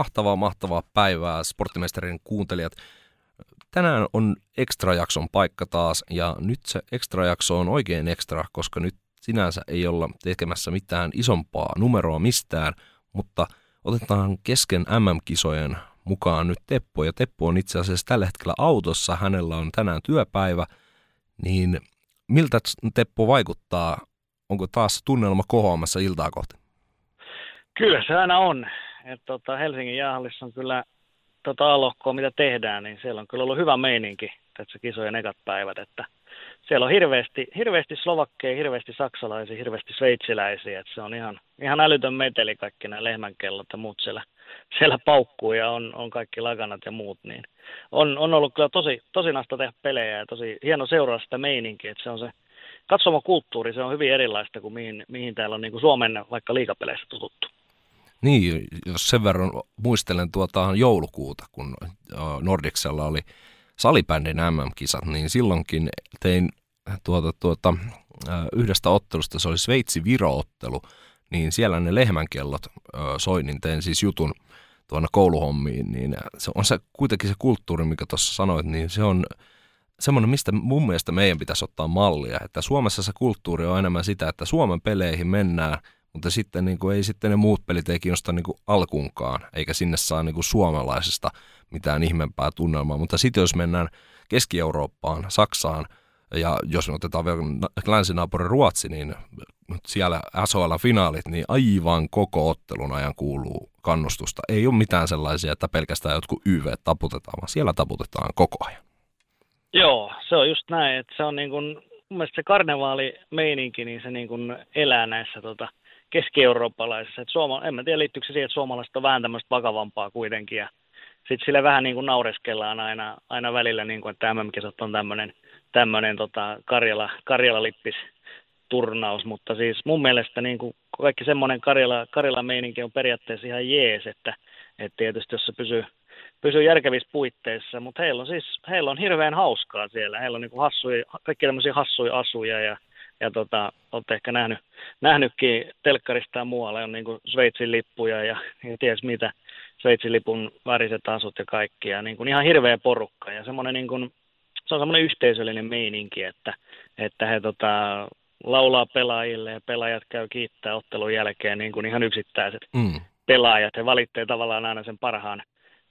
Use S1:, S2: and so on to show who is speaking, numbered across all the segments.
S1: mahtavaa, mahtavaa päivää sporttimestarin kuuntelijat. Tänään on extra-jakson paikka taas ja nyt se extra-jakso on oikein extra, koska nyt sinänsä ei olla tekemässä mitään isompaa numeroa mistään, mutta otetaan kesken MM-kisojen mukaan nyt Teppo ja Teppo on itse asiassa tällä hetkellä autossa, hänellä on tänään työpäivä, niin miltä Teppo vaikuttaa? Onko taas tunnelma kohoamassa iltaa kohti?
S2: Kyllä se aina on. Et tota, Helsingin jäähallissa on kyllä tota alohkoa, mitä tehdään, niin siellä on kyllä ollut hyvä meininki tässä kisojen ekat päivät, että siellä on hirveästi, hirveästi slovakkeja, hirveästi saksalaisia, hirveästi sveitsiläisiä, että se on ihan, ihan älytön meteli kaikki nämä lehmänkellot ja muut siellä, siellä paukkuu ja on, on kaikki lakanat ja muut, niin on, on ollut kyllä tosi, tosi nasta tehdä pelejä ja tosi hieno seuraa sitä meininkiä, että se on se katsomakulttuuri, se on hyvin erilaista kuin mihin, mihin täällä on niin kuin Suomen vaikka liikapeleissä tututtu.
S1: Niin, jos sen verran muistelen tuota joulukuuta, kun Nordicsella oli salibändin MM-kisat, niin silloinkin tein tuota, tuota, yhdestä ottelusta, se oli Sveitsi-Viro-ottelu, niin siellä ne lehmänkellot soi, niin tein siis jutun tuonne kouluhommiin, niin se on se kuitenkin se kulttuuri, mikä tuossa sanoit, niin se on semmoinen, mistä mun mielestä meidän pitäisi ottaa mallia, että Suomessa se kulttuuri on enemmän sitä, että Suomen peleihin mennään – mutta sitten niin kuin, ei sitten ne muut pelit ei kiinnosta niin kuin alkuunkaan, eikä sinne saa niin kuin suomalaisesta mitään ihmeempää tunnelmaa. Mutta sitten jos mennään Keski-Eurooppaan, Saksaan, ja jos me otetaan vielä länsinaapuri Ruotsi, niin siellä SHL-finaalit, niin aivan koko ottelun ajan kuuluu kannustusta. Ei ole mitään sellaisia, että pelkästään jotkut YV taputetaan, vaan siellä taputetaan koko ajan.
S2: Joo, se on just näin, että se on niin kuin, mun mielestä se karnevaalimeininki, niin se niin kuin elää näissä tota, keski-eurooppalaisessa. Että suoma, en mä tiedä liittyykö se siihen, että suomalaiset on vähän tämmöistä vakavampaa kuitenkin. Ja sitten sille vähän niin kuin naureskellaan aina, aina välillä, niin kuin, että MM-kisat on tämmöinen tämmöinen tota Karjala, Karjala-lippis turnaus, mutta siis mun mielestä niin kuin kaikki semmoinen Karjala, Karjala meininki on periaatteessa ihan jees, että, että tietysti jos se pysyy, pysyy järkevissä puitteissa, mutta heillä on siis heillä on hirveän hauskaa siellä. Heillä on niin kuin hassuja, kaikki tämmöisiä hassuja asuja ja ja tota, olette ehkä nähnyt, nähnytkin telkkarista ja muualla on niin kuin Sveitsin lippuja ja, ja ties mitä, Sveitsin lipun väriset asut ja kaikki ja niin kuin ihan hirveä porukka ja semmoinen niin kuin, se on semmoinen yhteisöllinen meininki, että, että he tota, laulaa pelaajille ja pelaajat käy kiittää ottelun jälkeen niin kuin ihan yksittäiset mm. pelaajat. He valittee tavallaan aina sen parhaan,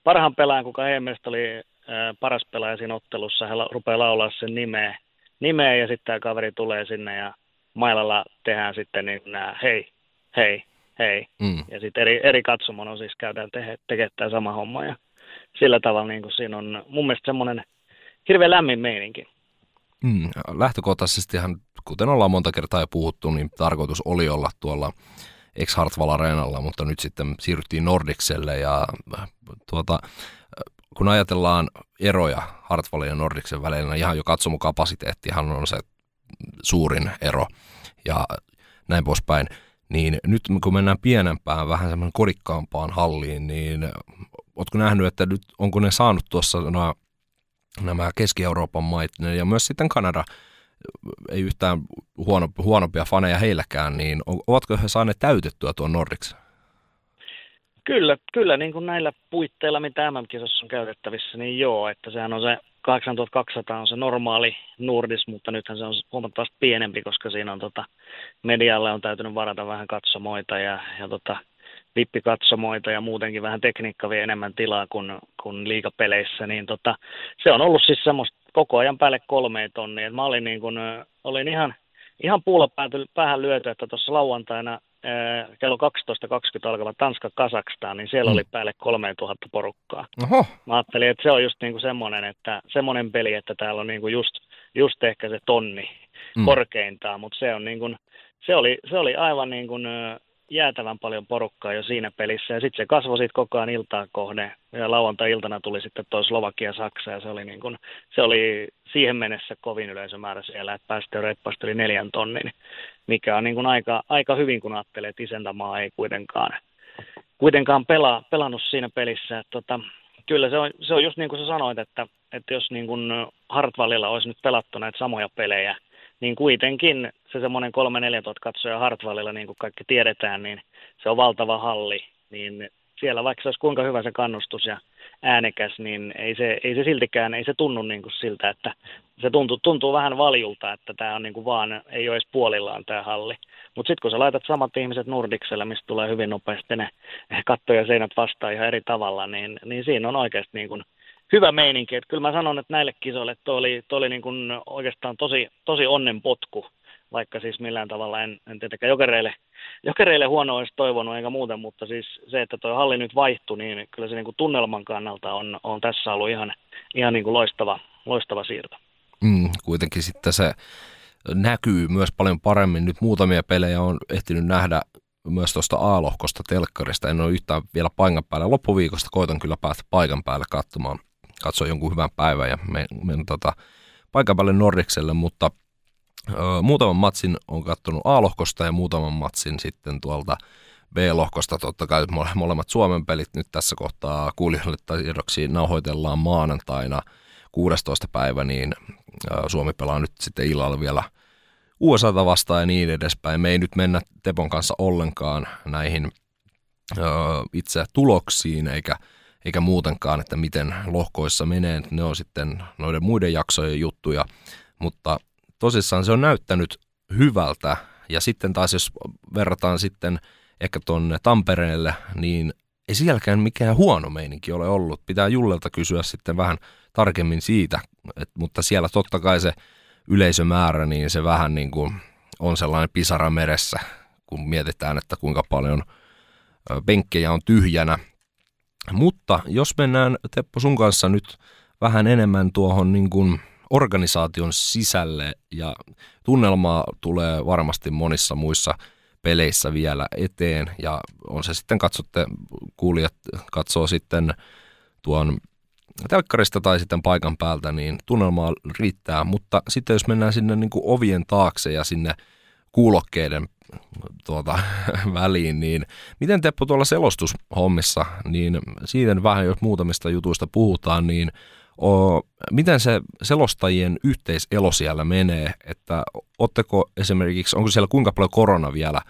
S2: parhaan pelaajan, kuka heidän mielestä oli ää, paras pelaaja siinä ottelussa. He la, rupeaa laulaa sen nimeä nimeä ja sitten tämä kaveri tulee sinne ja mailalla tehdään sitten niin nämä hei, hei, hei. Mm. Ja sitten eri, eri katsomon on siis käydään te- tekemään tämä sama homma ja sillä tavalla niin kuin siinä on mun mielestä semmoinen hirveän lämmin meininki.
S1: Mm, lähtökohtaisestihan, kuten ollaan monta kertaa jo puhuttu, niin tarkoitus oli olla tuolla ex Hartwall Areenalla, mutta nyt sitten siirryttiin Nordikselle ja tuota, kun ajatellaan eroja Hartwallin ja Nordiksen välillä, niin ihan jo katsomukapasiteettihan on se suurin ero ja näin poispäin. Niin nyt kun mennään pienempään, vähän semmoinen kodikkaampaan halliin, niin oletko nähnyt, että nyt onko ne saanut tuossa nämä, nämä Keski-Euroopan maat ja myös sitten Kanada, ei yhtään huono, huonompia faneja heilläkään, niin ovatko he saaneet täytettyä tuon Nordiksen?
S2: Kyllä, kyllä niin kuin näillä puitteilla, mitä MM-kisossa on käytettävissä, niin joo, että sehän on se 8200 on se normaali Nordis, mutta nythän se on huomattavasti pienempi, koska siinä on tota, medialle on täytynyt varata vähän katsomoita ja, ja tota, vippikatsomoita ja muutenkin vähän tekniikka vie enemmän tilaa kuin, kuin liikapeleissä, niin tota, se on ollut siis semmoista koko ajan päälle kolme tonnia. Mä olin, niin kun, olin ihan, ihan puulla päähän lyöty, että tuossa lauantaina kello 12.20 alkava Tanska-Kasakstaan, niin siellä mm. oli päälle 3000 porukkaa. Oho. Mä ajattelin, että se on just niinku semmoinen, että semmoinen peli, että täällä on niinku just, just ehkä se tonni mm. korkeintaan, mutta se on niinku, se oli, se oli aivan niin kuin, jäätävän paljon porukkaa jo siinä pelissä. Ja sitten se kasvoi siitä koko ajan iltaa kohde. Ja lauantai-iltana tuli sitten tuo Slovakia-Saksa ja se oli, niin kuin, se oli siihen mennessä kovin yleisömäärä siellä, että päästiin reippaasti yli neljän tonnin, mikä on niin kuin aika, aika hyvin, kun ajattelee, että isäntämaa ei kuitenkaan, kuitenkaan pela, pelannut siinä pelissä. Että tota, kyllä se on, se on just niin kuin sä sanoit, että, että jos niin kuin Hartwallilla olisi nyt pelattu näitä samoja pelejä – niin kuitenkin se semmoinen 3 4 katsoja Hartwallilla, niin kuin kaikki tiedetään, niin se on valtava halli, niin siellä vaikka se olisi kuinka hyvä se kannustus ja äänekäs, niin ei se, ei se siltikään, ei se tunnu niin kuin siltä, että se tuntuu, tuntuu vähän valjulta, että tämä on niin kuin vaan, ei ole edes puolillaan tämä halli. Mutta sitten kun sä laitat samat ihmiset Nordikselle, mistä tulee hyvin nopeasti ne katto ja seinät vastaan ihan eri tavalla, niin, niin siinä on oikeasti niin kuin hyvä meininki. Et kyllä mä sanon, että näille kisoille toi oli, toi oli niin kuin oikeastaan tosi, tosi onnenpotku, vaikka siis millään tavalla en, en tietenkään jokereille, jokereille huono olisi toivonut eikä muuten, mutta siis se, että tuo halli nyt vaihtui, niin kyllä se niin kuin tunnelman kannalta on, on tässä ollut ihan, ihan niin kuin loistava, loistava siirto.
S1: Mm, kuitenkin sitten se näkyy myös paljon paremmin. Nyt muutamia pelejä on ehtinyt nähdä myös tuosta A-lohkosta telkkarista. En ole yhtään vielä paikan päällä. Loppuviikosta koitan kyllä päästä paikan päälle katsomaan, katsoa jonkun hyvän päivän ja menen, men, tota, paikan päälle Nordikselle, mutta ö, muutaman matsin on katsonut A-lohkosta ja muutaman matsin sitten tuolta B-lohkosta. Totta kai molemmat Suomen pelit nyt tässä kohtaa kuulijoille tiedoksi nauhoitellaan maanantaina – 16. päivä, niin Suomi pelaa nyt sitten illalla vielä USAta vastaan ja niin edespäin. Me ei nyt mennä Tepon kanssa ollenkaan näihin itse tuloksiin eikä, eikä muutenkaan, että miten lohkoissa menee. Ne on sitten noiden muiden jaksojen juttuja, mutta tosissaan se on näyttänyt hyvältä. Ja sitten taas jos verrataan sitten ehkä tuonne Tampereelle, niin ei sielläkään mikään huono meininki ole ollut. Pitää Jullelta kysyä sitten vähän tarkemmin siitä, et, mutta siellä totta kai se yleisömäärä, niin se vähän niin kuin on sellainen pisara meressä, kun mietitään, että kuinka paljon penkkejä on tyhjänä. Mutta jos mennään Teppo sun kanssa nyt vähän enemmän tuohon niin kuin organisaation sisälle ja tunnelmaa tulee varmasti monissa muissa peleissä vielä eteen ja on se sitten katsotte, kuulijat katsoo sitten tuon telkkarista tai sitten paikan päältä, niin tunnelmaa riittää. Mutta sitten jos mennään sinne niin kuin ovien taakse ja sinne kuulokkeiden tuota, väliin, niin miten Teppo tuolla selostushommissa, niin siitä vähän jos muutamista jutuista puhutaan, niin o, miten se selostajien yhteiselo siellä menee, että otteko esimerkiksi, onko siellä kuinka paljon korona vielä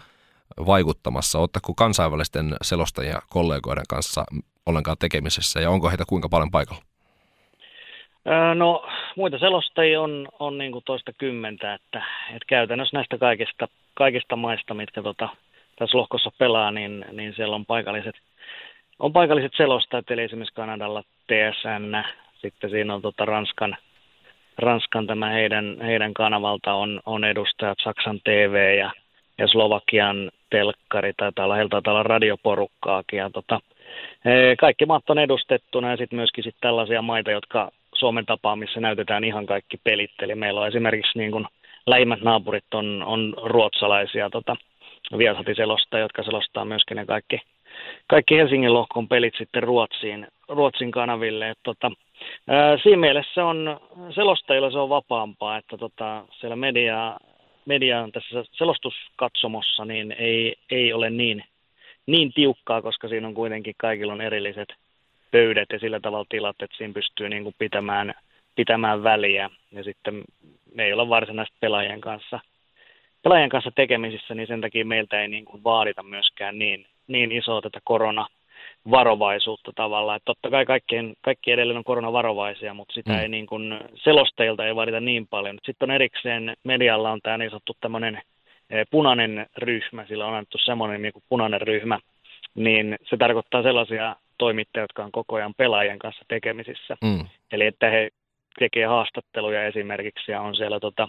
S1: vaikuttamassa, otteko kansainvälisten selostajien kollegoiden kanssa ollenkaan tekemisessä ja onko heitä kuinka paljon paikalla?
S2: No muita selostajia on, on niin kuin toista kymmentä, että, että käytännössä näistä kaikista, kaikista maista, mitkä tota, tässä lohkossa pelaa, niin, niin siellä on paikalliset, on paikalliset selostajat, eli esimerkiksi Kanadalla TSN, sitten siinä on tota Ranskan, Ranskan tämä heidän, heidän kanavalta on, on edustajat Saksan TV ja, ja Slovakian telkkari, taitaa olla, heillä taitaa olla radioporukkaakin, ja tota, kaikki maat on edustettuna ja sitten myöskin sit tällaisia maita, jotka Suomen tapaamissa näytetään ihan kaikki pelit. Eli meillä on esimerkiksi niin kuin lähimmät naapurit on, on ruotsalaisia tota, Viasati-selosta, jotka selostaa myöskin ne kaikki, kaikki Helsingin lohkon pelit sitten Ruotsiin, Ruotsin kanaville. Et, tota, ää, siinä mielessä on, selostajilla se on vapaampaa, että tota, siellä media, media on tässä selostuskatsomossa, niin ei, ei ole niin, niin tiukkaa, koska siinä on kuitenkin kaikilla on erilliset pöydät ja sillä tavalla tilat, että siinä pystyy niin kuin pitämään, pitämään väliä. Ja sitten me ei olla varsinaisesti pelaajien kanssa, pelaajien kanssa tekemisissä, niin sen takia meiltä ei niin kuin vaadita myöskään niin, niin isoa tätä koronavarovaisuutta tavallaan. Että totta kai kaikkien, kaikki edelleen on koronavarovaisia, mutta sitä mm. ei niin kuin, selostajilta ei vaadita niin paljon. Sitten on erikseen, medialla on tämä niin sanottu tämmöinen eh, punainen ryhmä, sillä on annettu semmoinen niin kuin punainen ryhmä, niin se tarkoittaa sellaisia toimittajia, jotka on koko ajan pelaajien kanssa tekemisissä. Mm. Eli että he tekee haastatteluja esimerkiksi ja on siellä tota,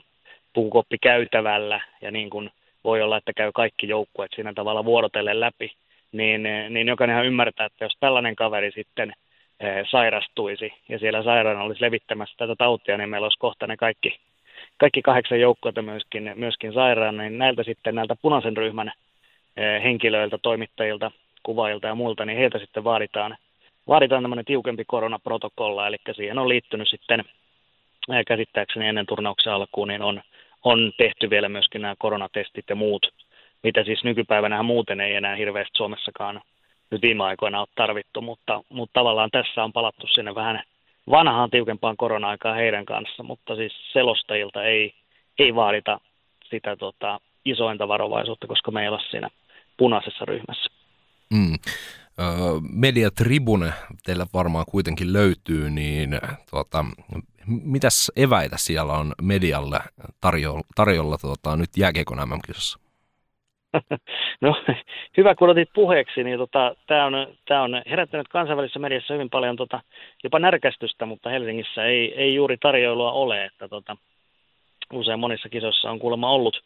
S2: puukoppi käytävällä ja niin kuin voi olla, että käy kaikki joukkueet siinä tavalla vuorotellen läpi, niin, niin jokainenhan ymmärtää, että jos tällainen kaveri sitten eh, sairastuisi ja siellä sairaana olisi levittämässä tätä tautia, niin meillä olisi kohta ne kaikki, kaikki kahdeksan joukkuetta myöskin, myöskin sairaana, niin näiltä sitten näiltä punaisen ryhmän eh, henkilöiltä, toimittajilta kuvaajilta ja muilta, niin heiltä sitten vaaditaan, vaaditaan tämmöinen tiukempi koronaprotokolla, eli siihen on liittynyt sitten käsittääkseni ennen turnauksen alkuun, niin on, on tehty vielä myöskin nämä koronatestit ja muut, mitä siis nykypäivänä muuten ei enää hirveästi Suomessakaan nyt viime aikoina ole tarvittu, mutta, mutta tavallaan tässä on palattu sinne vähän vanhaan tiukempaan korona-aikaan heidän kanssa, mutta siis selostajilta ei, ei vaadita sitä tota, isointa varovaisuutta, koska me ei siinä punaisessa ryhmässä.
S1: Mm. Mediatribune teillä varmaan kuitenkin löytyy, niin tuota, mitäs eväitä siellä on medialle tarjolla, tarjolla tuota, nyt jääkiekon MM-kisassa?
S2: No hyvä, kun otit puheeksi, niin tota, tämä on, on herättänyt kansainvälisessä mediassa hyvin paljon tota, jopa närkästystä, mutta Helsingissä ei, ei juuri tarjoilua ole, että tota, usein monissa kisoissa on kuulemma ollut,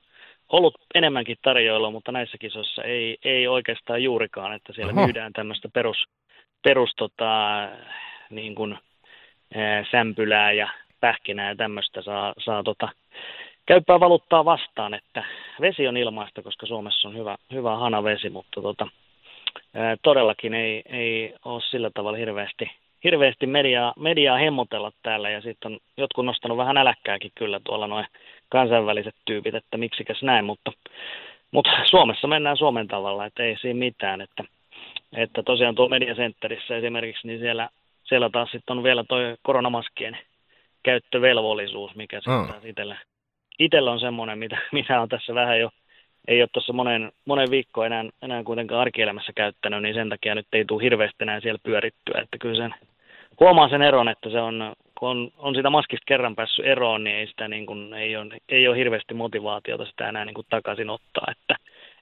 S2: ollut enemmänkin tarjoilua, mutta näissä kisoissa ei, ei oikeastaan juurikaan, että siellä Oho. myydään tämmöistä perus, perus tota, niin kuin, ää, sämpylää ja pähkinää ja tämmöistä saa, saa tota, käyppää valuuttaa vastaan, että vesi on ilmaista, koska Suomessa on hyvä, hyvä hanavesi, mutta tota, ää, todellakin ei, ei ole sillä tavalla hirveästi, hirveästi mediaa, mediaa hemmotella täällä ja sitten on jotkut nostanut vähän äläkkääkin kyllä tuolla noin kansainväliset tyypit, että miksikäs näin, mutta, mutta Suomessa mennään Suomen tavalla, että ei siinä mitään, että, että tosiaan tuo mediacenterissä esimerkiksi, niin siellä, siellä taas sitten on vielä tuo koronamaskien käyttövelvollisuus, mikä sitten oh. itsellä, itsellä on semmoinen, mitä, mitä on tässä vähän jo, ei ole tuossa monen, monen viikko enää, enää kuitenkaan arkielämässä käyttänyt, niin sen takia nyt ei tule hirveästi enää siellä pyörittyä, että kyllä sen, huomaa sen eron, että se on, kun on, on sitä maskista kerran päässyt eroon, niin ei, sitä niin kuin, ei, ole, ei ole hirveästi motivaatiota sitä enää niin kuin takaisin ottaa. Että,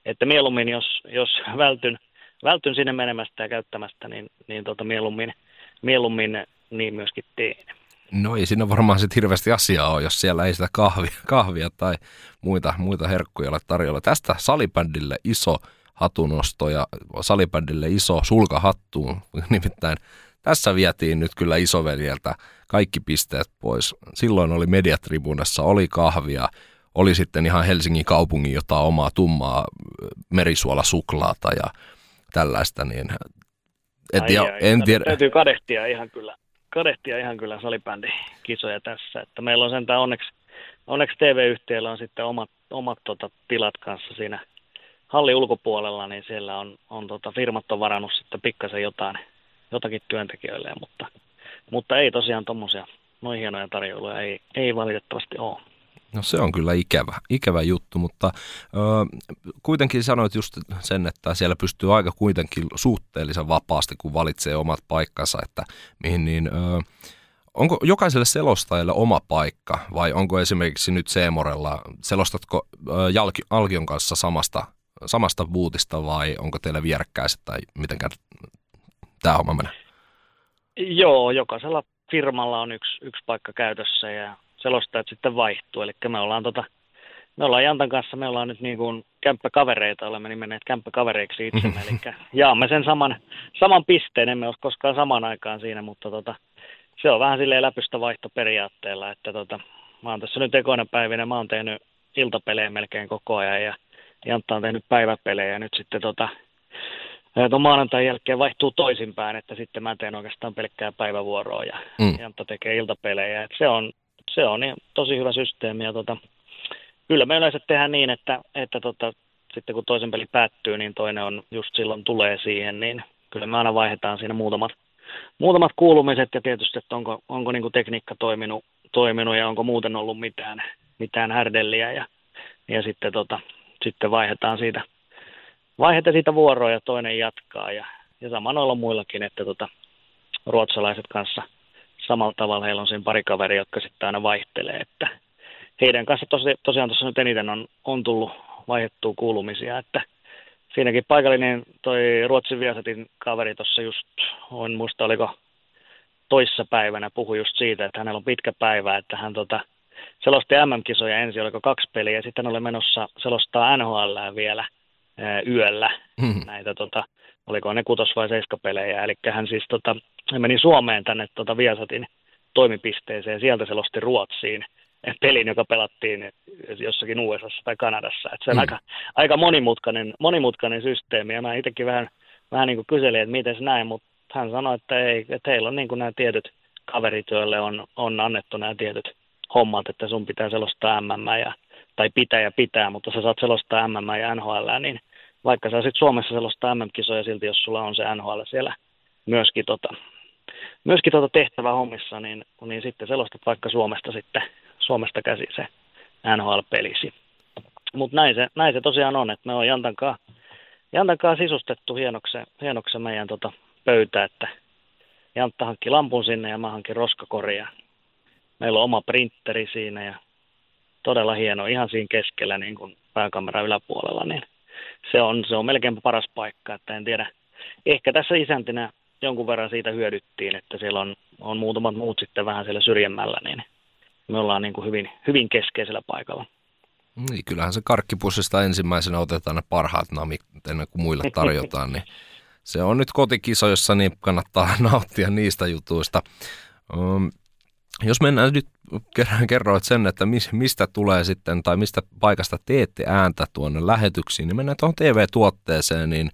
S2: että mieluummin, jos, jos vältyn, vältyn sinne menemästä ja käyttämästä, niin, niin tota mieluummin, mieluummin niin myöskin teen.
S1: No ei siinä varmaan sitten hirveästi asiaa ole, jos siellä ei sitä kahvia, kahvia tai muita, muita herkkuja ole tarjolla. Tästä salibändille iso hatunosto ja salibändille iso sulka hattuun. Nimittäin tässä vietiin nyt kyllä isoveljeltä kaikki pisteet pois. Silloin oli mediatribunassa, oli kahvia, oli sitten ihan Helsingin kaupungin jotain omaa tummaa merisuola suklaata ja tällaista, niin
S2: et, ai, ai, en tiedä. Täytyy kadehtia ihan kyllä, kadehtia ihan kyllä salibändin kisoja tässä, että meillä on sentään onneksi, onneksi TV-yhtiöllä on sitten omat, omat tota, tilat kanssa siinä halli ulkopuolella, niin siellä on, on tota, firmat on varannut sitten pikkasen jotain, jotakin työntekijöille, mutta, mutta ei tosiaan tuommoisia noin hienoja tarjouluja ei, ei valitettavasti ole.
S1: No se on kyllä ikävä, ikävä juttu, mutta ö, kuitenkin sanoit just sen, että siellä pystyy aika kuitenkin suhteellisen vapaasti, kun valitsee omat paikkansa, että mihin niin... Ö, onko jokaiselle selostajalle oma paikka vai onko esimerkiksi nyt Seemorella, selostatko Jalki, Alkion kanssa samasta, samasta buutista vai onko teillä vierekkäiset tai mitenkään tämä homma menee?
S2: Joo, jokaisella firmalla on yksi, yksi paikka käytössä ja selostajat sitten vaihtuu. Eli me ollaan, tota, me ollaan Jantan kanssa, me ollaan nyt niin kuin kämppäkavereita, olemme nimenneet kämppäkavereiksi itsemme, eli jaamme sen saman, saman pisteen, emme ole koskaan samaan aikaan siinä, mutta tota, se on vähän silleen läpystä vaihtoperiaatteella, että tota, mä oon tässä nyt ekoina päivinä, mä oon tehnyt iltapelejä melkein koko ajan ja Jantta on tehnyt päiväpelejä ja nyt sitten tota, tuon maanantain jälkeen vaihtuu toisinpäin, että sitten mä teen oikeastaan pelkkää päivävuoroa ja mm. Jantta tekee iltapelejä. Et se on, se on tosi hyvä systeemi ja tota, kyllä me yleensä tehdään niin, että, että tota, sitten kun toisen peli päättyy, niin toinen on just silloin tulee siihen, niin kyllä me aina vaihdetaan siinä muutamat, muutamat kuulumiset ja tietysti, että onko, onko niin kuin tekniikka toiminut, toiminut ja onko muuten ollut mitään, mitään härdelliä ja, ja sitten, tota, sitten vaihdetaan siitä vaihetta siitä vuoroa ja toinen jatkaa. Ja, ja sama noilla muillakin, että tota, ruotsalaiset kanssa samalla tavalla heillä on siinä pari kaveria, jotka sitten aina vaihtelee. Että heidän kanssa tosi, tosiaan tuossa nyt eniten on, on tullut vaihdettua kuulumisia, että siinäkin paikallinen toi Ruotsin Viasatin kaveri tuossa just, on muista oliko toissa päivänä, puhui just siitä, että hänellä on pitkä päivä, että hän tota, selosti MM-kisoja ensin, oliko kaksi peliä, ja sitten oli menossa selostaa NHL vielä – yöllä mm. näitä, tota, oliko ne kutos- vai seiskapelejä. Eli hän siis tota, meni Suomeen tänne tota, Viasatin toimipisteeseen, sieltä selosti Ruotsiin pelin, joka pelattiin jossakin USA tai Kanadassa. Et se on mm. aika, aika monimutkainen, monimutkainen systeemi, ja mä itsekin vähän, vähän niin kuin kyselin, että miten se näin, mutta hän sanoi, että, ei, että heillä on niin kuin nämä tietyt kaverit, joille on, on annettu nämä tietyt hommat, että sun pitää selostaa MM ja tai pitää ja pitää, mutta sä saat selostaa MM ja NHL, niin vaikka sä sit Suomessa selostaa MM-kisoja silti, jos sulla on se NHL siellä myöskin, tota, myöskin tota tehtävä hommissa, niin, niin sitten selostat vaikka Suomesta sitten, Suomesta käsi se NHL-pelisi. Mutta näin se, näin se tosiaan on, että me on Jantankaan Jantakaa sisustettu hienoksi, hienoksi meidän tota, pöytä, että Jantta hankki lampun sinne ja mä hankin roskakoria. Meillä on oma printeri siinä ja todella hieno, ihan siinä keskellä niin kuin pääkamera yläpuolella, niin se on, se on melkein paras paikka, että en tiedä. Ehkä tässä isäntinä jonkun verran siitä hyödyttiin, että siellä on, on muutamat muut sitten vähän siellä syrjemmällä, niin me ollaan niin kuin hyvin, hyvin keskeisellä paikalla.
S1: Niin, kyllähän se karkkipussista ensimmäisenä otetaan ne parhaat namit ennen kuin muille tarjotaan, niin se on nyt kotikisoissa, niin kannattaa nauttia niistä jutuista. Jos mennään nyt, kerroit sen, että mistä tulee sitten, tai mistä paikasta teette ääntä tuonne lähetyksiin, niin mennään tuohon TV-tuotteeseen, niin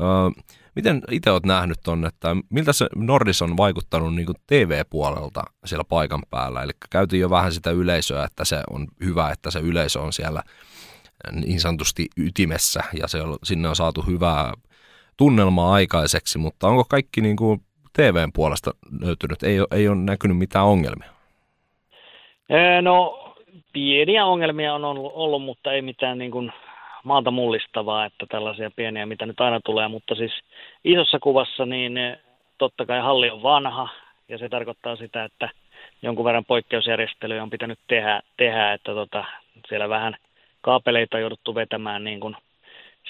S1: uh, miten itse olet nähnyt tuonne, että miltä se Nordis on vaikuttanut niin TV-puolelta siellä paikan päällä, eli käytiin jo vähän sitä yleisöä, että se on hyvä, että se yleisö on siellä niin sanotusti ytimessä, ja se on, sinne on saatu hyvää tunnelmaa aikaiseksi, mutta onko kaikki niin kuin TVn puolesta löytynyt? Ei, ole, ei ole näkynyt mitään ongelmia.
S2: No, pieniä ongelmia on ollut, ollut mutta ei mitään niin kuin maata mullistavaa, että tällaisia pieniä, mitä nyt aina tulee, mutta siis isossa kuvassa niin totta kai halli on vanha ja se tarkoittaa sitä, että jonkun verran poikkeusjärjestelyjä on pitänyt tehdä, tehdä että tota, siellä vähän kaapeleita on jouduttu vetämään niin kuin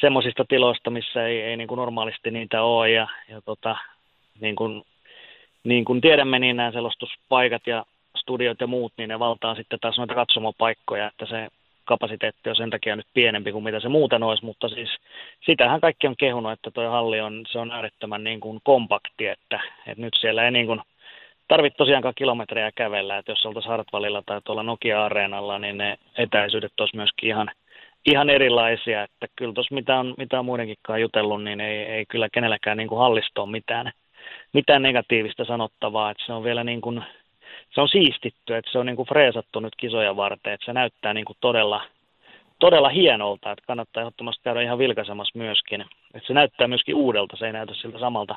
S2: semmoisista tiloista, missä ei, ei niin kuin normaalisti niitä ole. Ja, ja tota, niin, kuin, niin kuin tiedämme, niin nämä selostuspaikat ja studiot ja muut, niin ne valtaa sitten taas noita katsomopaikkoja, että se kapasiteetti on sen takia nyt pienempi kuin mitä se muuten olisi, mutta siis sitähän kaikki on kehunut, että tuo halli on, se on äärettömän niin kuin kompakti, että, että nyt siellä ei niin kuin tarvitse tosiaankaan kilometrejä kävellä, että jos oltaisiin Hartwallilla tai tuolla Nokia-areenalla, niin ne etäisyydet olisi myöskin ihan – ihan erilaisia, että kyllä tuossa mitä on, mitä on muidenkin jutellut, niin ei, ei kyllä kenelläkään niin kuin hallistoa mitään, mitään negatiivista sanottavaa, että se on vielä niin kuin, se on siistitty, että se on niin kuin freesattu nyt kisoja varten, että se näyttää niin kuin todella, todella hienolta, että kannattaa ehdottomasti käydä ihan vilkaisemassa myöskin, että se näyttää myöskin uudelta, se ei näytä siltä samalta,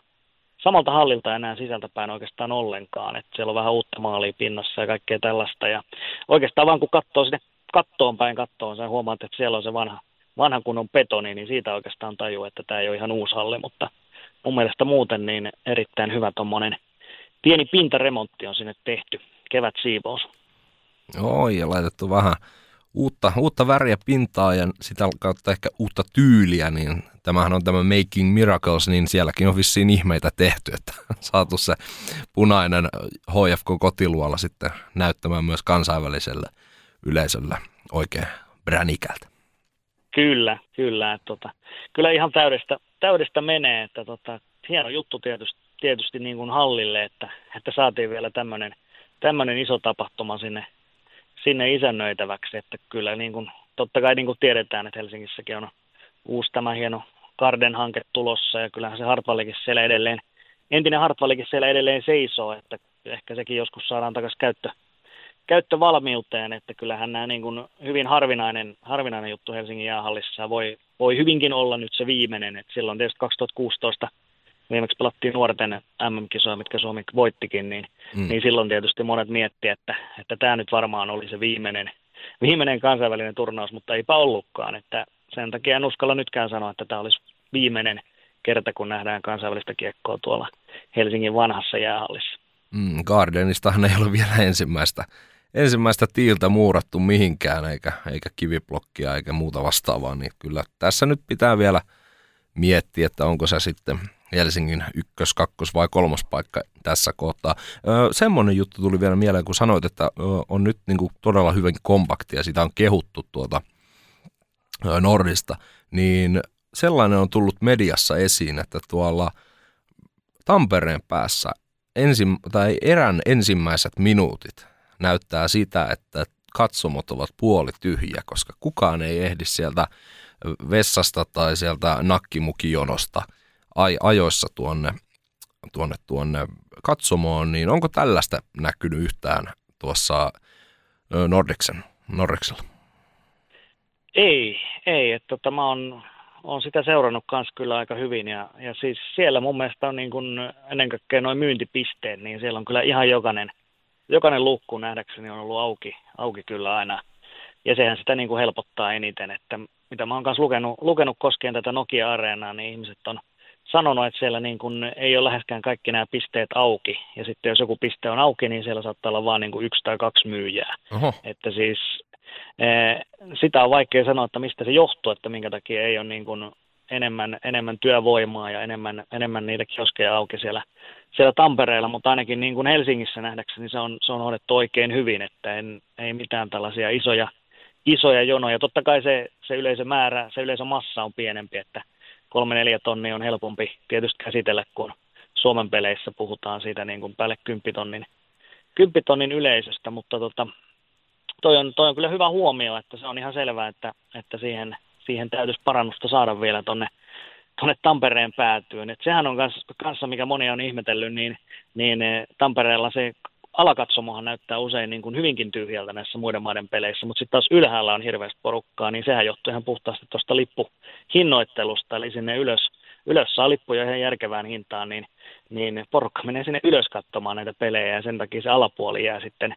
S2: samalta hallilta enää sisältäpäin oikeastaan ollenkaan, että siellä on vähän uutta maalia pinnassa ja kaikkea tällaista, ja oikeastaan vaan kun katsoo sinne kattoon päin kattoon, sä huomaat, että siellä on se vanha, vanha kunnon betoni, niin siitä oikeastaan tajuu, että tämä ei ole ihan uusi halli, mutta mun mielestä muuten niin erittäin hyvä tuommoinen pieni pintaremontti on sinne tehty, kevät siivous.
S1: Joo, ja laitettu vähän uutta, uutta väriä pintaa ja sitä kautta ehkä uutta tyyliä, niin tämähän on tämä Making Miracles, niin sielläkin on vissiin ihmeitä tehty, että saatu se punainen HFK kotiluola sitten näyttämään myös kansainväliselle yleisöllä oikein bränikältä.
S2: Kyllä, kyllä. Että, tota, kyllä ihan täydestä, täydestä menee, että tota, hieno juttu tietysti, tietysti niin kuin hallille, että, että saatiin vielä tämmöinen iso tapahtuma sinne, sinne isännöitäväksi, että kyllä niin kuin, totta kai niin kuin tiedetään, että Helsingissäkin on uusi tämä hieno Garden-hanke tulossa ja kyllähän se Hartwallikin siellä edelleen, entinen Hartwallikin siellä edelleen seisoo, että ehkä sekin joskus saadaan takaisin käyttö, käyttövalmiuteen, että kyllähän nämä niin kuin hyvin harvinainen, harvinainen juttu Helsingin jäähallissa voi, voi hyvinkin olla nyt se viimeinen, että silloin tietysti 2016 viimeksi pelattiin nuorten MM-kisoja, mitkä Suomi voittikin, niin, mm. niin silloin tietysti monet miettii, että, että tämä nyt varmaan oli se viimeinen, viimeinen kansainvälinen turnaus, mutta eipä ollutkaan, että sen takia en uskalla nytkään sanoa, että tämä olisi viimeinen kerta, kun nähdään kansainvälistä kiekkoa tuolla Helsingin vanhassa jäähallissa.
S1: Mm, Gardenistahan ei ole vielä ensimmäistä ensimmäistä tiiltä muurattu mihinkään, eikä, eikä kiviblokkia eikä muuta vastaavaa, niin kyllä tässä nyt pitää vielä miettiä, että onko se sitten Helsingin ykkös, kakkos vai kolmas paikka tässä kohtaa. Öö, semmoinen juttu tuli vielä mieleen, kun sanoit, että öö, on nyt niin kuin todella hyvin kompakti ja sitä on kehuttu tuota öö, Nordista, niin sellainen on tullut mediassa esiin, että tuolla Tampereen päässä ensim, tai erän ensimmäiset minuutit näyttää sitä, että katsomot ovat puoli tyhjiä, koska kukaan ei ehdi sieltä vessasta tai sieltä nakkimukijonosta ajoissa tuonne, tuonne, tuonne katsomoon, niin onko tällaista näkynyt yhtään tuossa Nordiksen, Nordiksella?
S2: Ei, ei. Että tota, mä oon, on sitä seurannut kanssa kyllä aika hyvin ja, ja siis siellä mun mielestä on niin kuin ennen kaikkea noin myyntipisteet, niin siellä on kyllä ihan jokainen – jokainen lukku nähdäkseni on ollut auki, auki kyllä aina. ja sehän sitä niin kuin helpottaa eniten, että mitä mä oon kanssa lukenut, lukenut koskien tätä Nokia-areenaa, niin ihmiset on sanonut, että siellä niin kuin ei ole läheskään kaikki nämä pisteet auki. Ja sitten jos joku piste on auki, niin siellä saattaa olla vain niin kuin yksi tai kaksi myyjää. Oho. Että siis eh, sitä on vaikea sanoa, että mistä se johtuu, että minkä takia ei ole niin kuin enemmän, enemmän työvoimaa ja enemmän, enemmän niitä kioskeja auki siellä, siellä Tampereella, mutta ainakin niin kuin Helsingissä nähdäkseni se on, se on hoidettu oikein hyvin, että en, ei mitään tällaisia isoja, isoja jonoja. Totta kai se, se yleisömäärä, se yleisömassa on pienempi, että kolme neljä tonnia on helpompi tietysti käsitellä, kun Suomen peleissä puhutaan siitä niin kuin päälle kymppitonnin, kymppitonnin yleisöstä, mutta tota, toi, on, toi on kyllä hyvä huomio, että se on ihan selvää, että, että siihen, siihen täytyisi parannusta saada vielä tonne, tonne Tampereen päätyyn. Et sehän on kanssa, kanssa, mikä moni on ihmetellyt, niin, niin eh, Tampereella se alakatsomohan näyttää usein niin kuin hyvinkin tyhjältä näissä muiden maiden peleissä, mutta sitten taas ylhäällä on hirveästi porukkaa, niin sehän johtuu ihan puhtaasti tuosta lippuhinnoittelusta, eli sinne ylös, ylös saa lippuja ihan järkevään hintaan, niin, niin porukka menee sinne ylös katsomaan näitä pelejä ja sen takia se alapuoli jää sitten,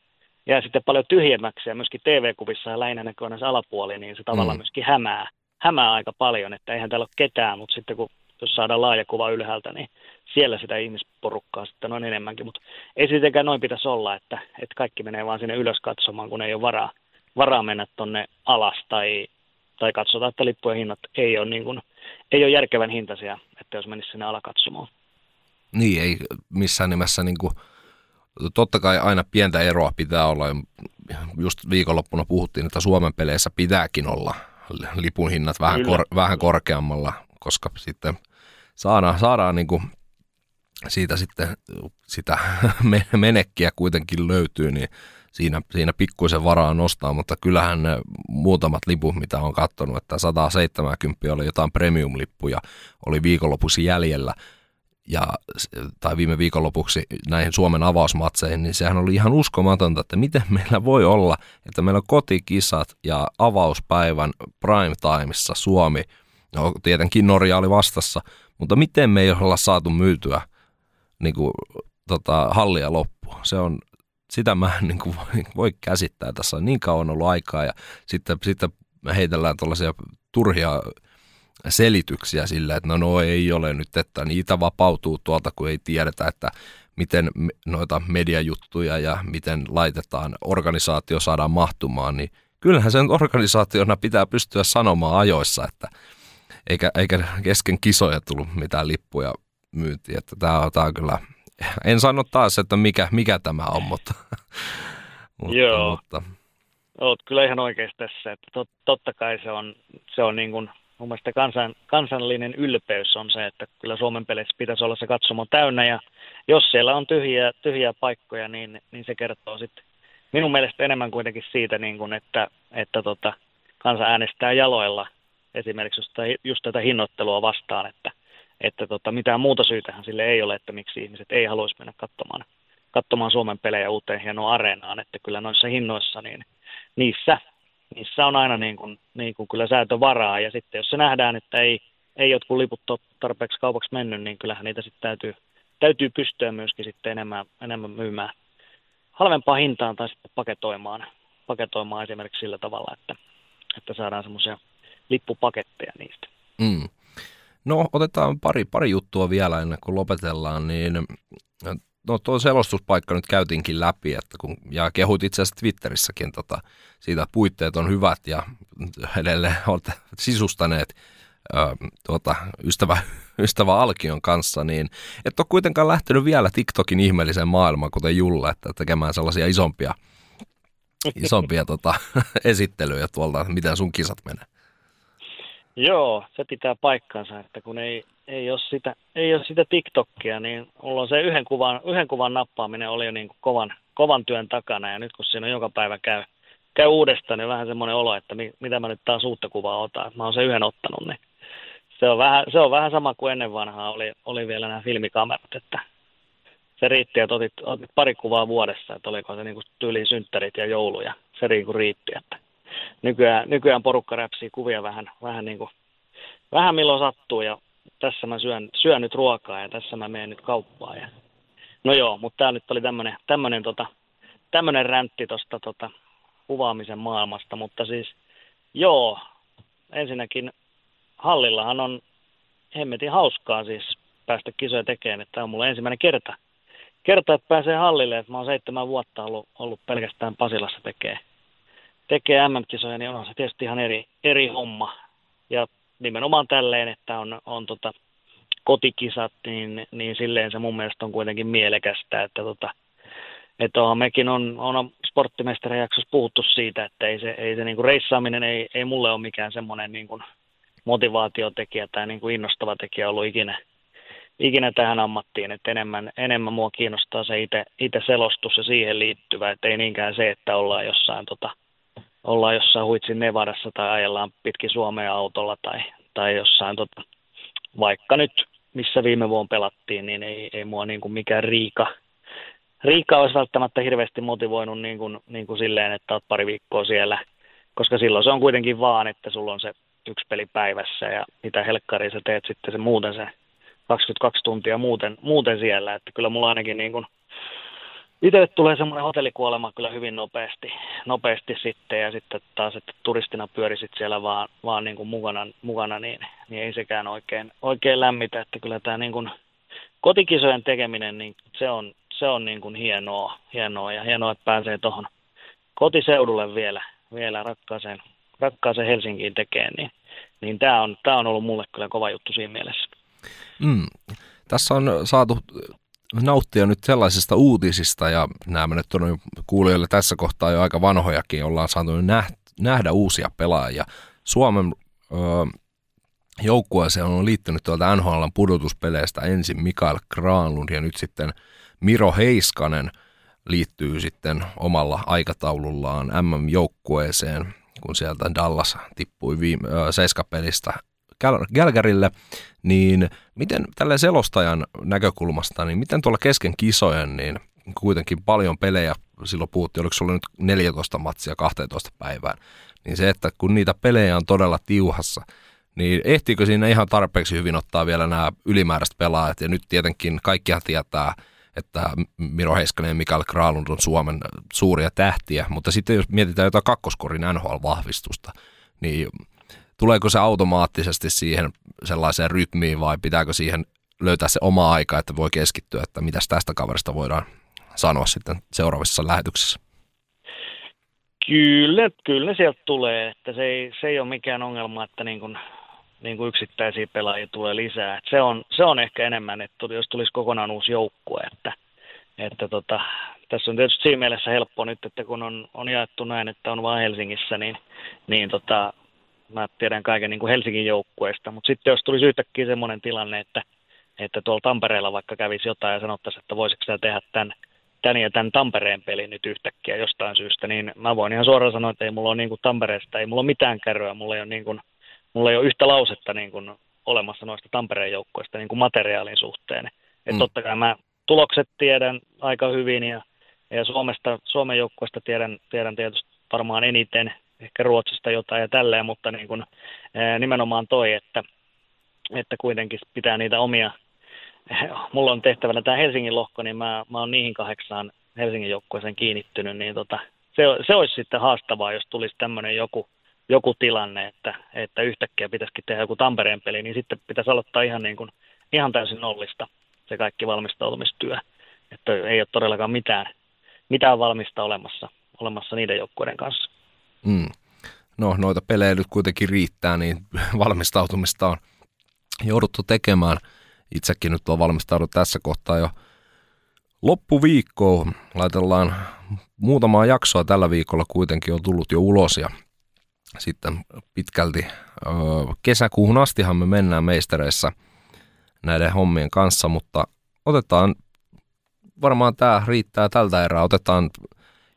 S2: jää sitten paljon tyhjemmäksi ja myöskin TV-kuvissa ja lähinnä näkyy se alapuoli, niin se tavallaan mm. myöskin hämää, hämää aika paljon, että eihän täällä ole ketään, mutta sitten kun jos saadaan laaja kuva ylhäältä, niin siellä sitä ihmisporukkaa sitten on enemmänkin, mutta ei sittenkään noin pitäisi olla, että, että kaikki menee vaan sinne ylös katsomaan, kun ei ole varaa, varaa mennä tuonne alas tai, tai katsotaan, että lippujen hinnat ei ole, niin kuin, ei ole järkevän hintaisia, että jos menisi sinne alakatsomaan.
S1: Niin, ei missään nimessä niin kuin, totta kai aina pientä eroa pitää olla. Just viikonloppuna puhuttiin, että Suomen peleissä pitääkin olla lipun hinnat vähän, kor, vähän korkeammalla, koska sitten saadaan, saadaan niin kuin siitä sitten sitä menekkiä kuitenkin löytyy, niin siinä, siinä pikkuisen varaa nostaa, mutta kyllähän ne muutamat liput, mitä on katsonut, että 170 oli jotain premium-lippuja, oli viikonlopuksi jäljellä, ja, tai viime viikonlopuksi näihin Suomen avausmatseihin, niin sehän oli ihan uskomatonta, että miten meillä voi olla, että meillä on kotikisat ja avauspäivän prime timeissa Suomi, no tietenkin Norja oli vastassa, mutta miten me ei olla saatu myytyä niin kuin, tota, hallia loppuun. Se on, sitä mä en niin kuin, voi, voi käsittää. Tässä on niin kauan ollut aikaa ja sitten, sitten heitellään tuollaisia turhia selityksiä sillä, että no, no ei ole nyt, että niitä vapautuu tuolta, kun ei tiedetä, että miten noita mediajuttuja ja miten laitetaan organisaatio saadaan mahtumaan, niin kyllähän sen organisaationa pitää pystyä sanomaan ajoissa, että eikä, eikä kesken kisoja tullut mitään lippuja myyntiin. Että tämä, on, tämä on kyllä, en sano taas, että mikä, mikä tämä on, mutta,
S2: mutta, Joo. mutta. Olet kyllä ihan oikeassa tässä, että tot, totta kai se on, se on niin kuin, mun mielestä kansan, kansallinen ylpeys on se, että kyllä Suomen peleissä pitäisi olla se katsomo täynnä. Ja jos siellä on tyhjiä, tyhjiä paikkoja, niin, niin se kertoo sitten minun mielestä enemmän kuitenkin siitä, niin kuin, että, että tota, kansa äänestää jaloilla esimerkiksi just, just tätä hinnoittelua vastaan, että että tota, mitään muuta syytähän sille ei ole, että miksi ihmiset ei haluaisi mennä katsomaan, katsomaan Suomen pelejä uuteen hienoon areenaan, että kyllä noissa hinnoissa, niin niissä, niissä on aina niin kuin, niin kuin kyllä säätövaraa, ja sitten jos se nähdään, että ei, ei jotkut liput ole tarpeeksi kaupaksi mennyt, niin kyllähän niitä sitten täytyy, täytyy pystyä myöskin sitten enemmän, enemmän myymään halvempaa hintaan tai sitten paketoimaan, paketoimaan esimerkiksi sillä tavalla, että, että saadaan semmoisia lippupaketteja niistä.
S1: Mm. No otetaan pari, pari juttua vielä ennen kuin lopetellaan, niin no tuo selostuspaikka nyt käytiinkin läpi, että kun, ja kehut itse asiassa Twitterissäkin tota, siitä, puitteet on hyvät ja edelleen olette sisustaneet ö, tuota, ystävä, ystävä Alkion kanssa, niin et ole kuitenkaan lähtenyt vielä TikTokin ihmeelliseen maailmaan, kuten Julle, että tekemään sellaisia isompia, isompia tota, esittelyjä tuolta, miten sun kisat menee.
S2: Joo, se pitää paikkansa, että kun ei, ei, ole sitä, ei ole sitä TikTokia, niin mulla on se yhden kuvan, yhden kuvan nappaaminen oli jo niin kuin kovan, kovan työn takana ja nyt kun siinä joka päivä käy, käy uudestaan, niin vähän semmoinen olo, että mi, mitä mä nyt taas uutta kuvaa otan. Mä oon se yhden ottanut, niin se on vähän, se on vähän sama kuin ennen vanhaa oli, oli vielä nämä filmikamerat, että se riitti, että otit, otit pari kuvaa vuodessa, että oliko se niin kuin tyyliin synttärit ja joulu ja se niin kuin riitti, että nykyään, nykyään porukka räpsii kuvia vähän, vähän, niin kuin, vähän milloin sattuu ja tässä mä syön, syön nyt ruokaa ja tässä mä menen nyt kauppaan. Ja... No joo, mutta tämä nyt oli tämmöinen tämmönen, tota, tämmönen räntti tuosta tota, kuvaamisen maailmasta, mutta siis joo, ensinnäkin hallillahan on hemmetin hauskaa siis päästä kisoja tekemään, että tämä on mulle ensimmäinen kerta, kerta, että pääsee hallille, että mä oon seitsemän vuotta ollut, ollut pelkästään Pasilassa tekee, tekee MM-kisoja, niin on se tietysti ihan eri, eri homma. Ja nimenomaan tälleen, että on, on tota, kotikisat, niin, niin silleen se mun mielestä on kuitenkin mielekästä, että tota, että on, mekin on, on sporttimestarijaksossa puhuttu siitä, että ei se, ei se niin kuin reissaaminen ei, ei mulle ole mikään semmoinen niin kuin motivaatiotekijä tai niin kuin innostava tekijä ollut ikinä, ikinä tähän ammattiin, että enemmän, enemmän mua kiinnostaa se itse selostus ja siihen liittyvä, että ei niinkään se, että ollaan jossain, tota, ollaan jossain huitsin Nevadassa tai ajellaan pitkin Suomea autolla tai, tai jossain tota, vaikka nyt missä viime vuonna pelattiin, niin ei, ei mua niin kuin mikään riika, riika olisi välttämättä hirveästi motivoinut niin kuin, niin kuin silleen, että olet pari viikkoa siellä, koska silloin se on kuitenkin vaan, että sulla on se yksi peli päivässä ja mitä helkkari sä teet sitten se muuten se 22 tuntia muuten, muuten siellä, että kyllä mulla ainakin niin kuin, itse tulee semmoinen hotellikuolema kyllä hyvin nopeasti, nopeasti sitten ja sitten taas, että turistina pyörisit siellä vaan, vaan niin kuin mukana, mukana niin, niin, ei sekään oikein, oikein lämmitä, että kyllä tämä niin kuin kotikisojen tekeminen, niin se on, se on niin kuin hienoa, hienoa ja hienoa, että pääsee tuohon kotiseudulle vielä, vielä rakkaaseen, rakkaaseen Helsinkiin tekemään, niin, niin tämä on, tämä on ollut mulle kyllä kova juttu siinä mielessä.
S1: Mm. Tässä on saatu nauttia nyt sellaisista uutisista, ja nämä nyt on kuulijoille tässä kohtaa jo aika vanhojakin, ollaan saatu nähdä uusia pelaajia. Suomen ö, joukkueeseen on liittynyt tuolta NHL pudotuspeleistä ensin Mikael Granlund ja nyt sitten Miro Heiskanen liittyy sitten omalla aikataulullaan MM-joukkueeseen, kun sieltä Dallas tippui viime, ö, seiskapelistä Gälgärille, niin miten tällä selostajan näkökulmasta, niin miten tuolla kesken kisojen, niin kuitenkin paljon pelejä, silloin puhuttiin, oliko sulla nyt 14 matsia 12 päivään, niin se, että kun niitä pelejä on todella tiuhassa, niin ehtiikö siinä ihan tarpeeksi hyvin ottaa vielä nämä ylimääräiset pelaajat, ja nyt tietenkin kaikkihan tietää, että Miro Heiskanen ja Mikael Kralund on Suomen suuria tähtiä, mutta sitten jos mietitään jotain kakkoskorin NHL-vahvistusta, niin tuleeko se automaattisesti siihen sellaiseen rytmiin vai pitääkö siihen löytää se oma aika, että voi keskittyä, että mitäs tästä kaverista voidaan sanoa sitten seuraavissa lähetyksissä?
S2: Kyllä, kyllä sieltä tulee, että se ei, se ei ole mikään ongelma, että niin kuin, niin kuin yksittäisiä pelaajia tulee lisää. Että se, on, se on ehkä enemmän, että jos tulisi kokonaan uusi joukkue, että, että tota, tässä on tietysti siinä mielessä helppo nyt, että kun on, on jaettu näin, että on vain Helsingissä, niin, niin tota, mä tiedän kaiken niin kuin Helsingin joukkueesta, mutta sitten jos tulisi yhtäkkiä semmoinen tilanne, että, että tuolla Tampereella vaikka kävisi jotain ja sanottaisiin, että voisiko sä tehdä tämän, tämän ja tämän Tampereen pelin nyt yhtäkkiä jostain syystä, niin mä voin ihan suoraan sanoa, että ei mulla ole niin kuin Tampereesta, ei mulla ole mitään kärryä, mulla ei ole, niin kuin, mulla ei ole yhtä lausetta niin kuin olemassa noista Tampereen joukkueista niin kuin materiaalin suhteen. Että mm. totta kai mä tulokset tiedän aika hyvin ja, ja Suomesta, Suomen joukkueesta tiedän, tiedän tietysti varmaan eniten, ehkä Ruotsista jotain ja tälleen, mutta niin kuin, nimenomaan toi, että, että kuitenkin pitää niitä omia, mulla on tehtävänä tämä Helsingin lohko, niin mä, mä oon niihin kahdeksaan Helsingin joukkueeseen kiinnittynyt, niin tota, se, se olisi sitten haastavaa, jos tulisi tämmöinen joku, joku tilanne, että, että yhtäkkiä pitäisikin tehdä joku Tampereen peli, niin sitten pitäisi aloittaa ihan, niin kuin, ihan täysin nollista se kaikki valmistautumistyö. Että ei ole todellakaan mitään, mitään valmista olemassa, olemassa niiden joukkueiden kanssa.
S1: Mm. No, noita pelejä nyt kuitenkin riittää, niin valmistautumista on jouduttu tekemään. Itsekin nyt on valmistaudut tässä kohtaa jo loppuviikkoon. Laitellaan muutamaa jaksoa tällä viikolla kuitenkin on tullut jo ulos ja sitten pitkälti ö, kesäkuuhun astihan me mennään meistereissä näiden hommien kanssa, mutta otetaan, varmaan tämä riittää tältä erää, otetaan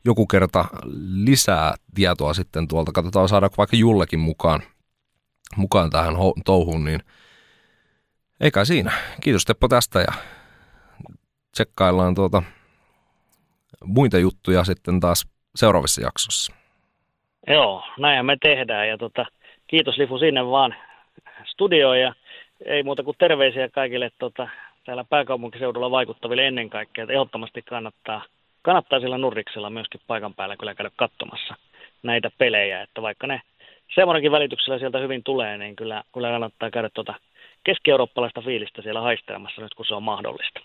S1: joku kerta lisää tietoa sitten tuolta. Katsotaan saadaanko vaikka Jullekin mukaan, mukaan tähän touhuun, niin eikä siinä. Kiitos Teppo tästä ja tsekkaillaan tuota muita juttuja sitten taas seuraavissa jaksossa.
S2: Joo, näin me tehdään ja tota, kiitos Lifu sinne vaan studioon ja ei muuta kuin terveisiä kaikille tota, täällä pääkaupunkiseudulla vaikuttaville ennen kaikkea, että ehdottomasti kannattaa – kannattaa sillä Nurriksella myöskin paikan päällä kyllä käydä katsomassa. näitä pelejä, että vaikka ne semmoinenkin välityksellä sieltä hyvin tulee, niin kyllä, kyllä kannattaa käydä tuota keski-eurooppalaista fiilistä siellä haistelemassa nyt, kun se on mahdollista.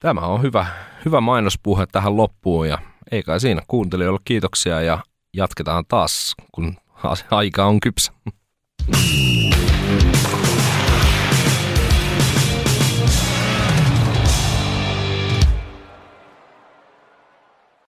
S1: Tämä on hyvä, hyvä mainospuhe tähän loppuun ja ei kai siinä kuuntelijoille kiitoksia ja jatketaan taas, kun aika on kypsä.